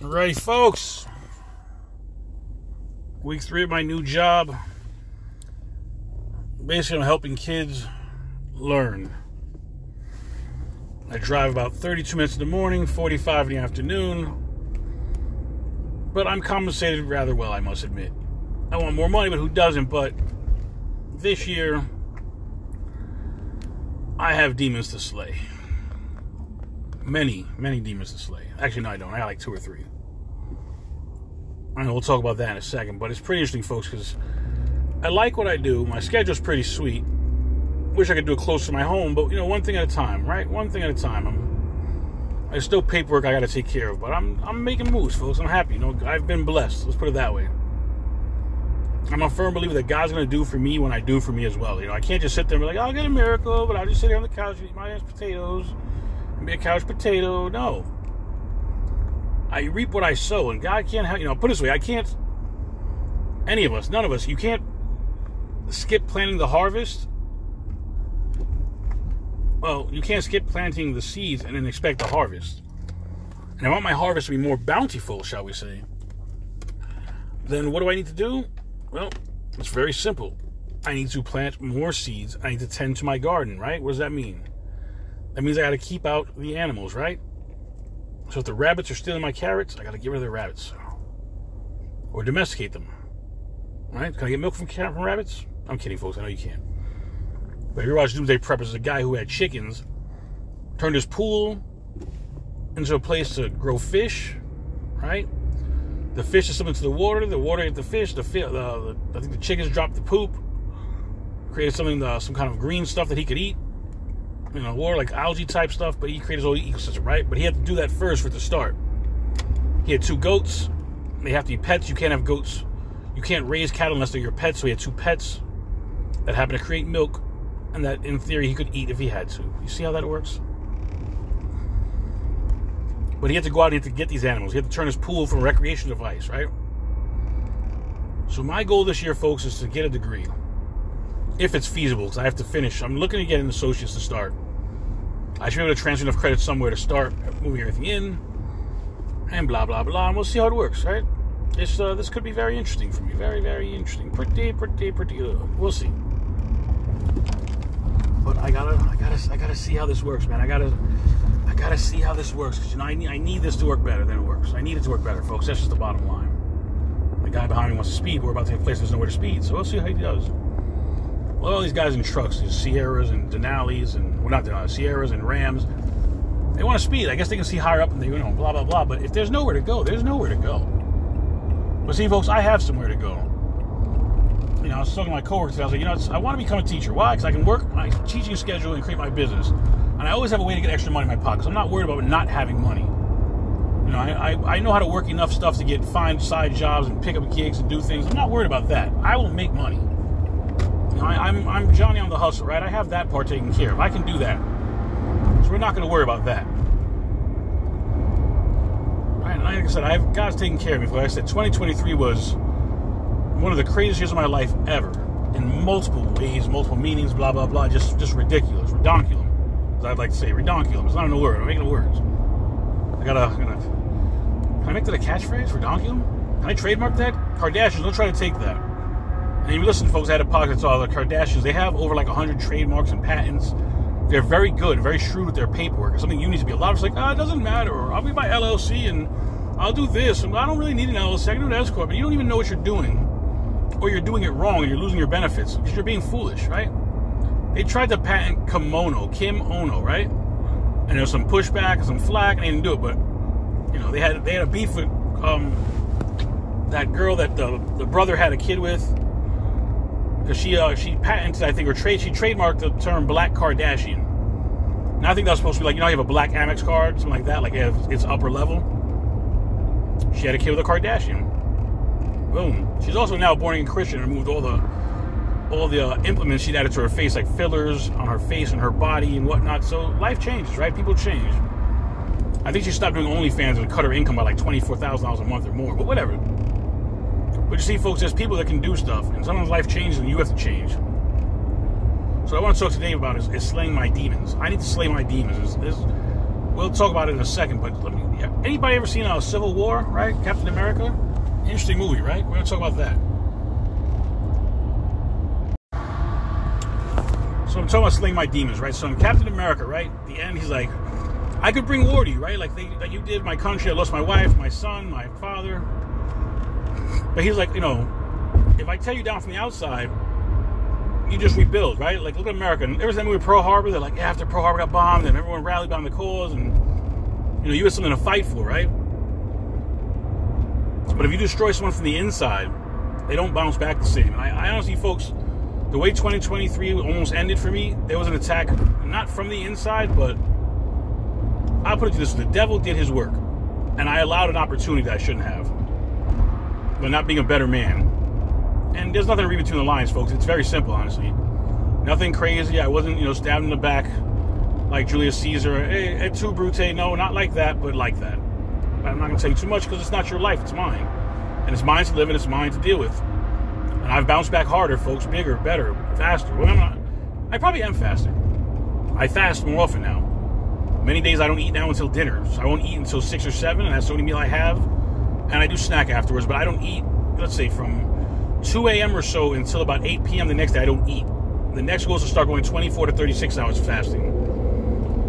Alrighty, folks. Week three of my new job. Basically, I'm helping kids learn. I drive about 32 minutes in the morning, 45 in the afternoon. But I'm compensated rather well, I must admit. I want more money, but who doesn't? But this year, I have demons to slay. Many, many demons to slay. Actually, no, I don't. I got like two or three. And we'll talk about that in a second. But it's pretty interesting, folks, because I like what I do. My schedule's pretty sweet. Wish I could do it close to my home, but you know, one thing at a time, right? One thing at a time. I'm, there's still paperwork I got to take care of, but I'm I'm making moves, folks. I'm happy. You know, I've been blessed. Let's put it that way. I'm a firm believer that God's gonna do for me when I do for me as well. You know, I can't just sit there and be like, oh, I'll get a miracle, but I'll just sit here on the couch and eat my ass potatoes be a couch potato. No. I reap what I sow, and God can't help you know, put this way, I can't any of us, none of us, you can't skip planting the harvest. Well, you can't skip planting the seeds and then expect the harvest. And I want my harvest to be more bountiful, shall we say. Then what do I need to do? Well, it's very simple. I need to plant more seeds. I need to tend to my garden, right? What does that mean? That means I got to keep out the animals, right? So if the rabbits are stealing my carrots, I got to get rid of the rabbits or domesticate them. Right? Can I get milk from, from rabbits? I'm kidding, folks. I know you can. But if you watch Doomsday Preppers, a guy who had chickens, turned his pool into a place to grow fish, right? The fish is something to the water. The water ate the fish. The, fi- the, the I think the chickens dropped the poop. Created something, uh, some kind of green stuff that he could eat. You know, water like algae type stuff. But he created his own ecosystem, right? But he had to do that first for the start. He had two goats. They have to be pets. You can't have goats. You can't raise cattle unless they're your pets. So he had two pets that happen to create milk, and that in theory he could eat if he had to. You see how that works? But he had to go out and he had to get these animals. He had to turn his pool from a recreation device, right? So my goal this year, folks, is to get a degree. If it's feasible, because I have to finish. I'm looking to get an associate's to start. I should be able to transfer enough credits somewhere to start moving everything in, and blah blah blah. And we'll see how it works, right? This uh, this could be very interesting for me. Very very interesting. Pretty pretty pretty good. We'll see. But I gotta I gotta I gotta see how this works, man. I gotta I gotta see how this works because you know I need I need this to work better than it works. I need it to work better, folks. That's just the bottom line. The guy behind me wants to speed. We're about to take place. There's nowhere to speed, so we'll see how he does. All these guys in trucks, these Sierras and Denali's and well, not Denali, Sierras and Rams. They want to speed. I guess they can see higher up and they, you know, blah blah blah. But if there's nowhere to go, there's nowhere to go. But see, folks, I have somewhere to go. You know, I was talking to my coworkers. I was like, you know, I want to become a teacher. Why? Because I can work my teaching schedule and create my business. And I always have a way to get extra money in my pocket. I'm not worried about not having money. You know, I, I, I know how to work enough stuff to get find side jobs and pick up gigs and do things. I'm not worried about that. I will make money. I, I'm I'm Johnny on the hustle, right? I have that part taken care of. I can do that. So we're not going to worry about that. Right, like I said, I have God's taking care of me. Like I said, 2023 was one of the craziest years of my life ever, in multiple ways, multiple meanings, blah blah blah. Just just ridiculous, redonkulum, as I'd like to say, redonkulum. It's not a word. I'm making the words. I gotta, gotta. Can I make that a catchphrase? Redonkulum? Can I trademark that? Kardashians, don't try to take that. And you listen, folks, had a podcast all the Kardashians. They have over like 100 trademarks and patents. They're very good, very shrewd with their paperwork. It's something you need to be. A lot of like, ah, oh, it doesn't matter. Or I'll be my LLC and I'll do this. And I don't really need an LLC. I can do an S corp. But you don't even know what you're doing, or you're doing it wrong, and you're losing your benefits because you're being foolish, right? They tried to patent kimono, Kim Ono, right? And there was some pushback, some flack, and they didn't do it. But you know, they had they had a beef with um, that girl that the the brother had a kid with because she uh, she patented, I think, or trade she trademarked the term Black Kardashian. Now I think that's supposed to be like you know you have a black Amex card, something like that, like it's upper level. She had a kid with a Kardashian. Boom. She's also now born again Christian and removed all the all the uh, implements she'd added to her face, like fillers on her face and her body and whatnot. So life changes, right? People change. I think she stopped doing OnlyFans and cut her income by like twenty four thousand dollars a month or more. But whatever. But you see, folks, there's people that can do stuff, and sometimes life changes and you have to change. So I want to talk today about is, is slaying my demons. I need to slay my demons. It's, it's, we'll talk about it in a second, but let me Yeah. anybody ever seen a Civil War? Right, Captain America. Interesting movie, right? We're gonna talk about that. So I'm talking about slaying my demons, right? So in Captain America, right? The end, he's like, I could bring war to you, right? Like they, like you did my country. I lost my wife, my son, my father. But he's like, you know, if I tear you down from the outside, you just rebuild, right? Like look at America. And there was that movie Pearl Harbor. They're like, yeah, after Pearl Harbor got bombed, and everyone rallied behind the cause, and you know, you had something to fight for, right? But if you destroy someone from the inside, they don't bounce back the same. And I, I honestly, folks, the way 2023 almost ended for me, there was an attack not from the inside, but I'll put it to this: the devil did his work, and I allowed an opportunity that I shouldn't have, but not being a better man. And there's nothing to read between the lines, folks. It's very simple, honestly. Nothing crazy. I wasn't, you know, stabbed in the back like Julius Caesar. Eh, eh, hey, et tu, Brute? No, not like that, but like that. But I'm not going to tell you too much because it's not your life, it's mine. And it's mine to live and it's mine to deal with. And I've bounced back harder, folks, bigger, better, faster. Well, I'm not, I probably am faster. I fast more often now. Many days I don't eat now until dinner. So I won't eat until 6 or 7, and that's the only meal I have. And I do snack afterwards, but I don't eat, let's say, from 2 a.m. or so until about 8 p.m. the next day. I don't eat. The next goal is to start going 24 to 36 hours fasting.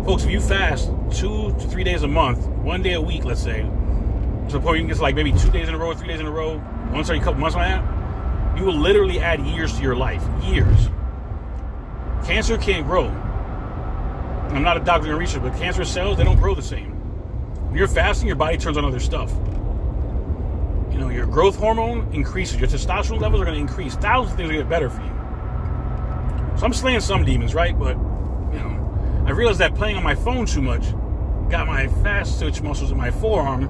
Folks, if you fast two to three days a month, one day a week, let's say, to the point you can get like maybe two days in a row, three days in a row, once every couple months like that, you will literally add years to your life. Years. Cancer can't grow. I'm not a doctor or researcher, but cancer cells, they don't grow the same. When you're fasting, your body turns on other stuff. You know, your growth hormone increases, your testosterone levels are going to increase. Thousands of things are going to get better for you. So I'm slaying some demons, right? But, you know, I realized that playing on my phone too much got my fast twitch muscles in my forearm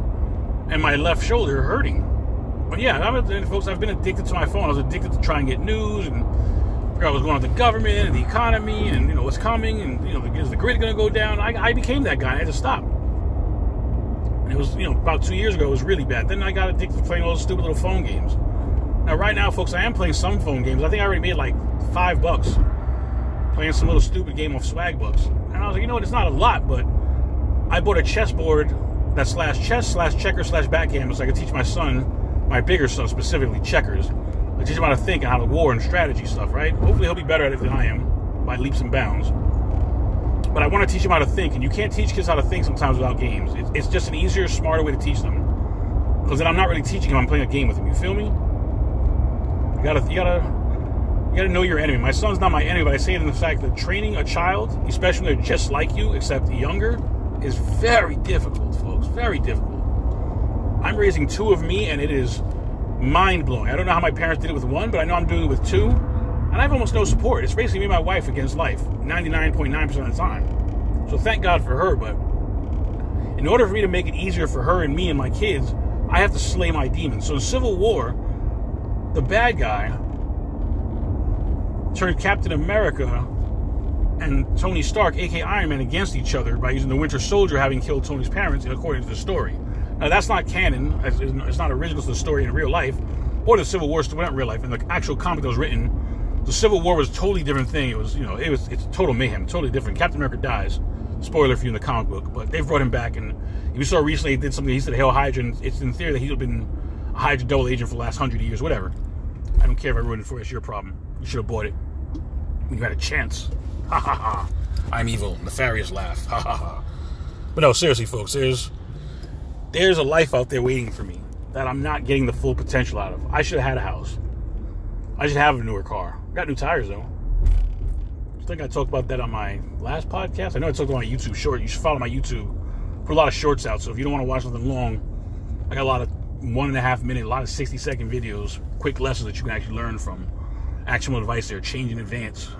and my left shoulder hurting. But yeah, I'm, folks, I've been addicted to my phone. I was addicted to trying to get news and out what's going on with the government and the economy and you know what's coming and you know is the grid going to go down? I, I became that guy. I had to stop. It was you know about two years ago. It was really bad. Then I got addicted to playing all those stupid little phone games. Now right now, folks, I am playing some phone games. I think I already made like five bucks playing some little stupid game of swag bucks. And I was like, you know what? It's not a lot, but I bought a chessboard that slash chess slash checker slash backgammon so I could teach my son, my bigger son specifically, checkers I teach him how to think and how to war and strategy stuff, right? Hopefully he'll be better at it than I am by leaps and bounds. But I want to teach them how to think, and you can't teach kids how to think sometimes without games. It's just an easier, smarter way to teach them. Because then I'm not really teaching them; I'm playing a game with them. You feel me? You gotta, you gotta, you gotta know your enemy. My son's not my enemy, but I say it in the fact that training a child, especially when they're just like you, except younger, is very difficult, folks. Very difficult. I'm raising two of me, and it is mind blowing. I don't know how my parents did it with one, but I know I'm doing it with two. And I have almost no support. It's basically me and my wife against life 99.9% of the time. So thank God for her. But in order for me to make it easier for her and me and my kids, I have to slay my demons. So in Civil War, the bad guy turned Captain America and Tony Stark, aka Iron Man, against each other by using the Winter Soldier having killed Tony's parents, according to the story. Now, that's not canon. It's not original to the story in real life or the Civil War story, not real life. In the actual comic that was written, the Civil War was a totally different thing. It was, you know, it was it's total mayhem, totally different. Captain America dies. Spoiler for you in the comic book, but they brought him back, and we saw recently he did something. He said Hail Hydra, it's in theory that he's been a Hydra double agent for the last hundred years, whatever. I don't care if I ruined it for you. It's your problem. You should have bought it you had a chance. Ha ha ha. I'm evil. Nefarious laugh. Ha ha ha. But no, seriously, folks, there's there's a life out there waiting for me that I'm not getting the full potential out of. I should have had a house. I should have a newer car. Got new tires though. I think I talked about that on my last podcast. I know I talked about my YouTube short. You should follow my YouTube. Put a lot of shorts out. So if you don't want to watch something long, I got a lot of one and a half minute, a lot of 60 second videos, quick lessons that you can actually learn from. Actionable advice there, change in advance.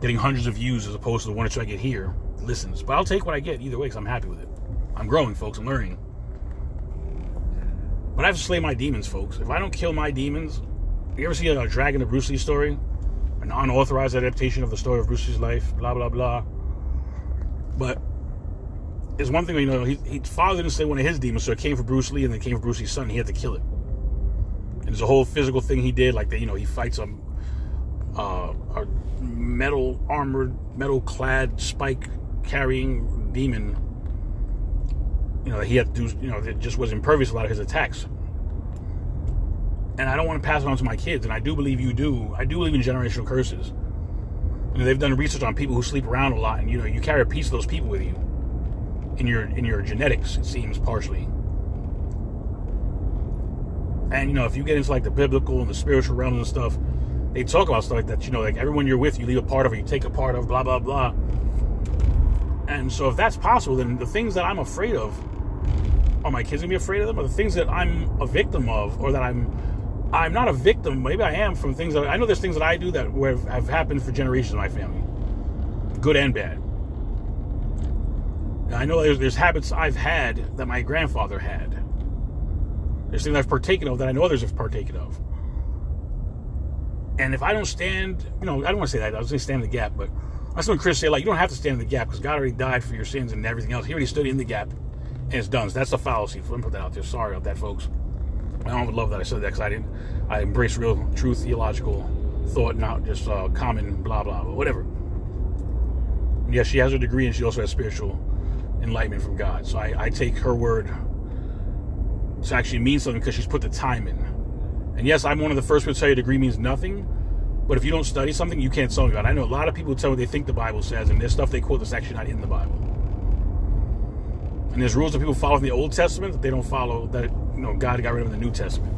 Getting hundreds of views as opposed to the one or two I get here. Listens. But I'll take what I get either way because I'm happy with it. I'm growing, folks. I'm learning. But I have to slay my demons, folks. If I don't kill my demons, you ever see a Dragon of Bruce Lee story? An unauthorized adaptation of the story of Bruce Lee's life, blah, blah, blah. But there's one thing, you know, he, he father didn't slay one of his demons, so it came for Bruce Lee and then came for Bruce Lee's son. He had to kill it. And there's a whole physical thing he did, like that, you know, he fights a, uh, a metal armored, metal clad, spike carrying demon you know, he had to do, you know, it just was impervious to a lot of his attacks. And I don't want to pass it on to my kids. And I do believe you do. I do believe in generational curses. You know, they've done research on people who sleep around a lot, and you know, you carry a piece of those people with you in your in your genetics. It seems partially. And you know, if you get into like the biblical and the spiritual realms and stuff, they talk about stuff like that. You know, like everyone you're with, you leave a part of, it, you take a part of, blah blah blah. And so, if that's possible, then the things that I'm afraid of, are my kids gonna be afraid of them? Are the things that I'm a victim of, or that I'm, I'm not a victim. Maybe I am from things that I know. There's things that I do that have, have happened for generations in my family, good and bad. And I know there's, there's habits I've had that my grandfather had. There's things I've partaken of that I know others have partaken of. And if I don't stand, you know, I don't want to say that. I was going to stand in the gap, but that's when Chris say, like, you don't have to stand in the gap because God already died for your sins and everything else. He already stood in the gap and it's done. So that's a fallacy. Let me put that out there. Sorry about that, folks. I don't would love that I said that because I didn't. I embrace real, true theological thought, not just uh, common blah blah, but whatever. Yes, she has her degree and she also has spiritual enlightenment from God. So I, I take her word to actually mean something because she's put the time in. And yes, I'm one of the first to tell you a degree means nothing. But if you don't study something, you can't tell me about it. I know a lot of people tell me they think the Bible says, and there's stuff they quote that's actually not in the Bible. And there's rules that people follow in the Old Testament that they don't follow that you know God got rid of in the New Testament.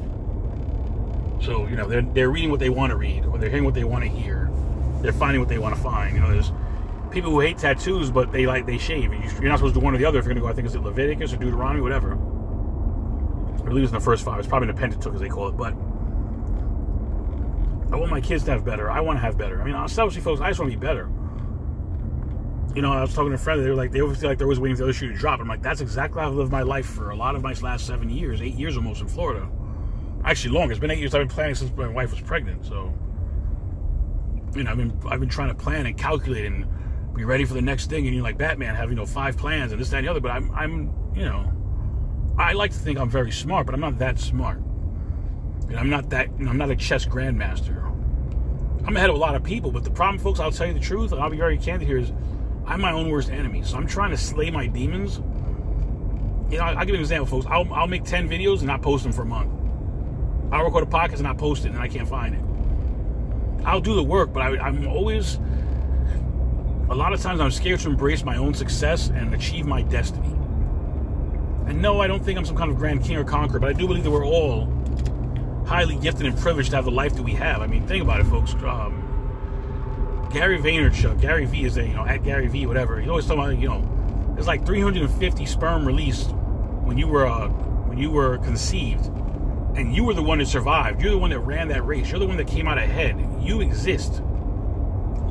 So you know they're they're reading what they want to read, or they're hearing what they want to hear. They're finding what they want to find. You know, there's people who hate tattoos, but they like they shave. You're not supposed to do one or the other if you're going to go. I think it's Leviticus or Deuteronomy, whatever. I believe it's in the first five. It's probably in the Pentateuch as they call it, but. I want my kids to have better. I want to have better. I mean, selfishly, folks, I just want to be better. You know, I was talking to a friend. They were like, they always feel like they're always waiting for the other shoe to drop. I'm like, that's exactly how I've lived my life for a lot of my last seven years, eight years almost in Florida. Actually, longer. It's been eight years. I've been planning since my wife was pregnant. So, you know, I've been I've been trying to plan and calculate and be ready for the next thing. And you're like Batman, having you know five plans and this, that, and the other. But I'm I'm you know, I like to think I'm very smart, but I'm not that smart. And I'm not that. You know, I'm not a chess grandmaster. I'm ahead of a lot of people, but the problem, folks, I'll tell you the truth, and I'll be very candid here, is I'm my own worst enemy. So I'm trying to slay my demons. You know, I'll, give you an example, folks. I'll, I'll make 10 videos and not post them for a month. I'll record a podcast and not post it, and I can't find it. I'll do the work, but I, I'm always, a lot of times, I'm scared to embrace my own success and achieve my destiny. And no, I don't think I'm some kind of grand king or conqueror, but I do believe that we're all highly gifted and privileged to have the life that we have. I mean, think about it, folks. Um, Gary Vaynerchuk, Gary V is a, you know, at Gary V, whatever. He's always talking about, you know, there's like 350 sperm released when you were uh, when you were conceived, and you were the one that survived. You're the one that ran that race. You're the one that came out ahead. You exist.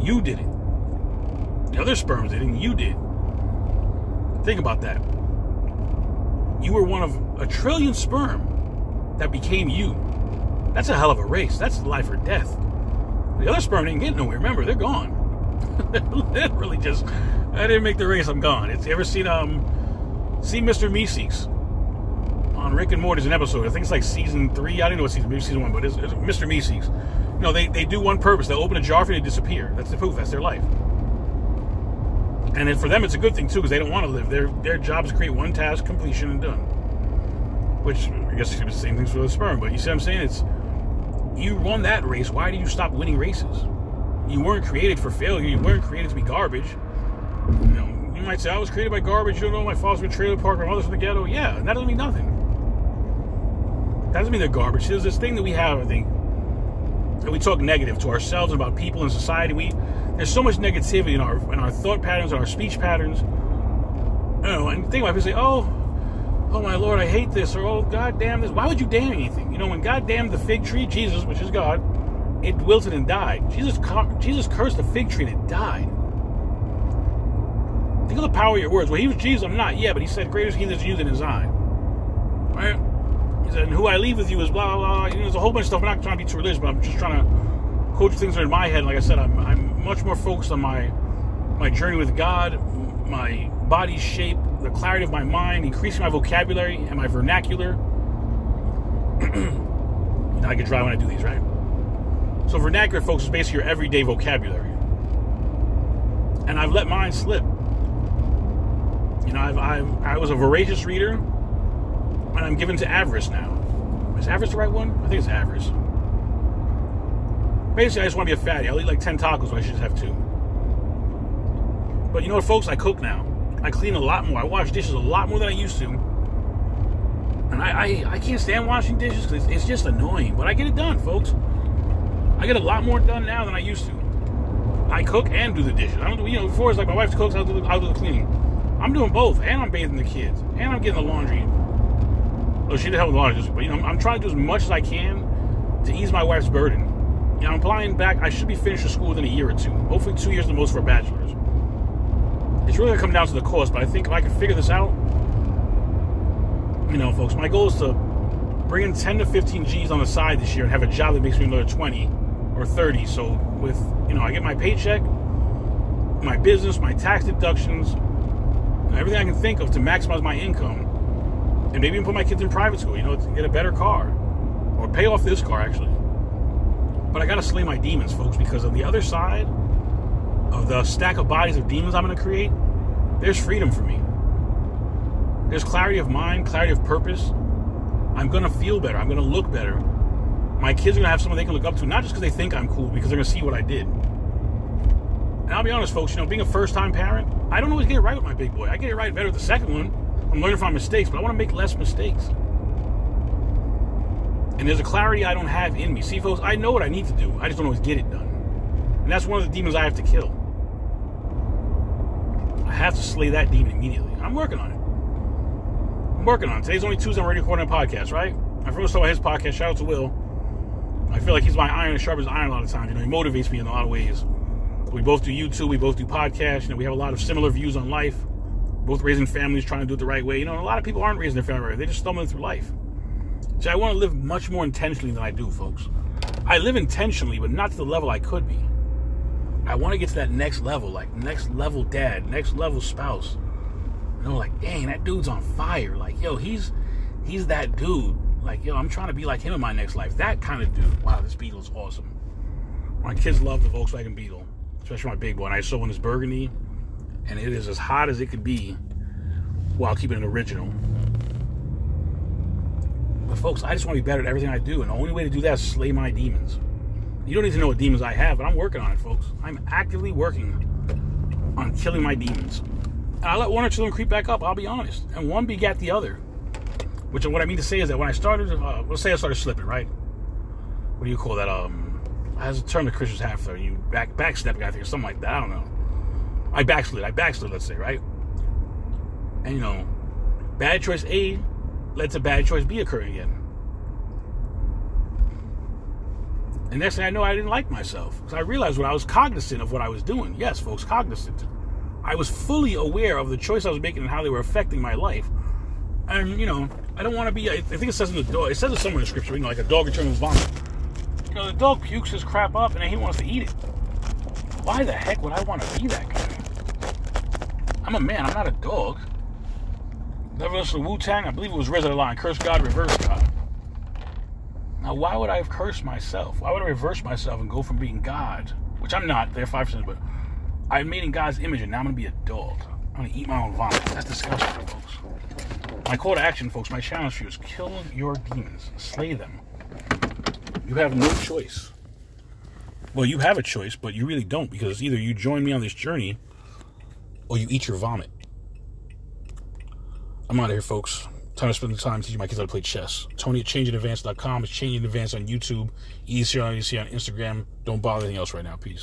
You did it. The other sperms didn't. you did. Think about that. You were one of a trillion sperm that became you. That's a hell of a race. That's life or death. The other sperm didn't get nowhere. Remember, they're gone. Literally just, I didn't make the race. I'm gone. It's, ever seen um, see Mr. Meeseeks on Rick and Morty's an episode? I think it's like season three. I don't know what season, maybe season one, but it's, it's Mr. Meeseeks. You know, they, they do one purpose. They'll open a jar for you to disappear. That's the proof. That's their life. And then for them, it's a good thing too because they don't want to live. Their their job is create one task, completion, and done. Which I guess it's the same things for the sperm. But you see what I'm saying? It's you won that race. Why do you stop winning races? You weren't created for failure. You weren't created to be garbage. You know, you might say, I was created by garbage. You know, my father's been trailer park, my mother's from the ghetto. Yeah, that doesn't mean nothing. That doesn't mean they're garbage. There's this thing that we have, I think, that we talk negative to ourselves about people in society. We there's so much negativity in our in our thought patterns, in our speech patterns. You know, and think about people say, oh, oh my Lord, I hate this, or oh God damn this. Why would you damn anything? You know, when God damned the fig tree, Jesus, which is God, it wilted and died. Jesus, Jesus cursed the fig tree and it died. Think of the power of your words. Well, he was Jesus, I'm not. Yeah, but he said, Greater is he that's you than is I. Right? He said, and who I leave with you is blah, blah, blah. You know, there's a whole bunch of stuff. I'm not trying to be too religious, but I'm just trying to coach things in my head. Like I said, I'm, I'm much more focused on my my journey with God, my body's shape, the clarity of my mind, increasing my vocabulary and my vernacular. I can drive when I do these, right? So vernacular, folks, is basically your everyday vocabulary. And I've let mine slip. You You know, I've, I've, I was a voracious reader, and I'm given to avarice now. Is avarice the right one? I think it's avarice. Basically, I just want to be a fatty. I'll eat like 10 tacos, but I should just have two. But you know what, folks? I cook now. I clean a lot more. I wash dishes a lot more than I used to. And I, I, I can't stand washing dishes because it's, it's just annoying. But I get it done, folks. I get a lot more done now than I used to. I cook and do the dishes. I don't do, you know, before it's like my wife cooks, I'll do, the, I'll do the cleaning. I'm doing both, and I'm bathing the kids, and I'm getting the laundry. Oh, she did help with the laundry, but you know, I'm, I'm trying to do as much as I can to ease my wife's burden. You know, I'm applying back. I should be finished with school within a year or two. Hopefully, two years the most for a bachelor's. It's really gonna come down to the cost, but I think if I can figure this out, you know, folks, my goal is to bring in 10 to 15 G's on the side this year and have a job that makes me another 20 or 30. So with, you know, I get my paycheck, my business, my tax deductions, everything I can think of to maximize my income, and maybe even put my kids in private school, you know, to get a better car or pay off this car actually. But I got to slay my demons, folks, because on the other side the stack of bodies of demons I'm going to create, there's freedom for me. There's clarity of mind, clarity of purpose. I'm going to feel better. I'm going to look better. My kids are going to have someone they can look up to, not just because they think I'm cool, because they're going to see what I did. And I'll be honest, folks, you know, being a first time parent, I don't always get it right with my big boy. I get it right better with the second one. I'm learning from my mistakes, but I want to make less mistakes. And there's a clarity I don't have in me. See, folks, I know what I need to do. I just don't always get it done. And that's one of the demons I have to kill. I have to slay that demon immediately. I'm working on it. I'm working on it. Today's only Tuesday. I'm already recording a podcast, right? I first saw his podcast. Shout out to Will. I feel like he's my iron as sharp as iron a lot of times. You know, he motivates me in a lot of ways. We both do YouTube. We both do podcasts. You know, we have a lot of similar views on life. Both raising families, trying to do it the right way. You know, a lot of people aren't raising their family right. They're just stumbling through life. See, I want to live much more intentionally than I do, folks. I live intentionally, but not to the level I could be. I want to get to that next level, like next level dad, next level spouse. You know, like, dang, that dude's on fire. Like, yo, he's he's that dude. Like, yo, I'm trying to be like him in my next life. That kind of dude. Wow, this Beetle's awesome. My kids love the Volkswagen Beetle, especially my big boy. And I saw one is burgundy, and it is as hot as it could be while keeping it original. But folks, I just want to be better at everything I do, and the only way to do that is slay my demons. You don't need to know what demons I have, but I'm working on it, folks. I'm actively working on killing my demons. And I let one or two of them creep back up, I'll be honest. And one begat the other. Which what I mean to say is that when I started, uh, let's say I started slipping, right? What do you call that? Um, has a term that Christians have for you back backstepping, I think, or something like that. I don't know. I backslid. I backslid, let's say, right? And you know, bad choice A led to bad choice B occurring again. And next thing I know, I didn't like myself because I realized when I was cognizant of what I was doing. Yes, folks, cognizant. I was fully aware of the choice I was making and how they were affecting my life. And you know, I don't want to be. I think it says in the dog. It says it somewhere in the scripture. You know, like a dog returning vomit. You know, the dog pukes his crap up and then he wants to eat it. Why the heck would I want to be that guy? I'm a man. I'm not a dog. Never listened to Wu Tang. I believe it was the Line. Curse God, reverse God. Now, why would I have cursed myself? Why would I reverse myself and go from being God, which I'm not, they're 5%, but I made in God's image and now I'm going to be a dog. I'm going to eat my own vomit. That's disgusting, folks. My call to action, folks, my challenge for you is kill your demons, slay them. You have no choice. Well, you have a choice, but you really don't because either you join me on this journey or you eat your vomit. I'm out of here, folks. Time to spend the time teaching my kids how to play chess. Tony at changeinadvance.com. It's change in advance on YouTube. EDC on EDC on Instagram. Don't bother anything else right now. Peace.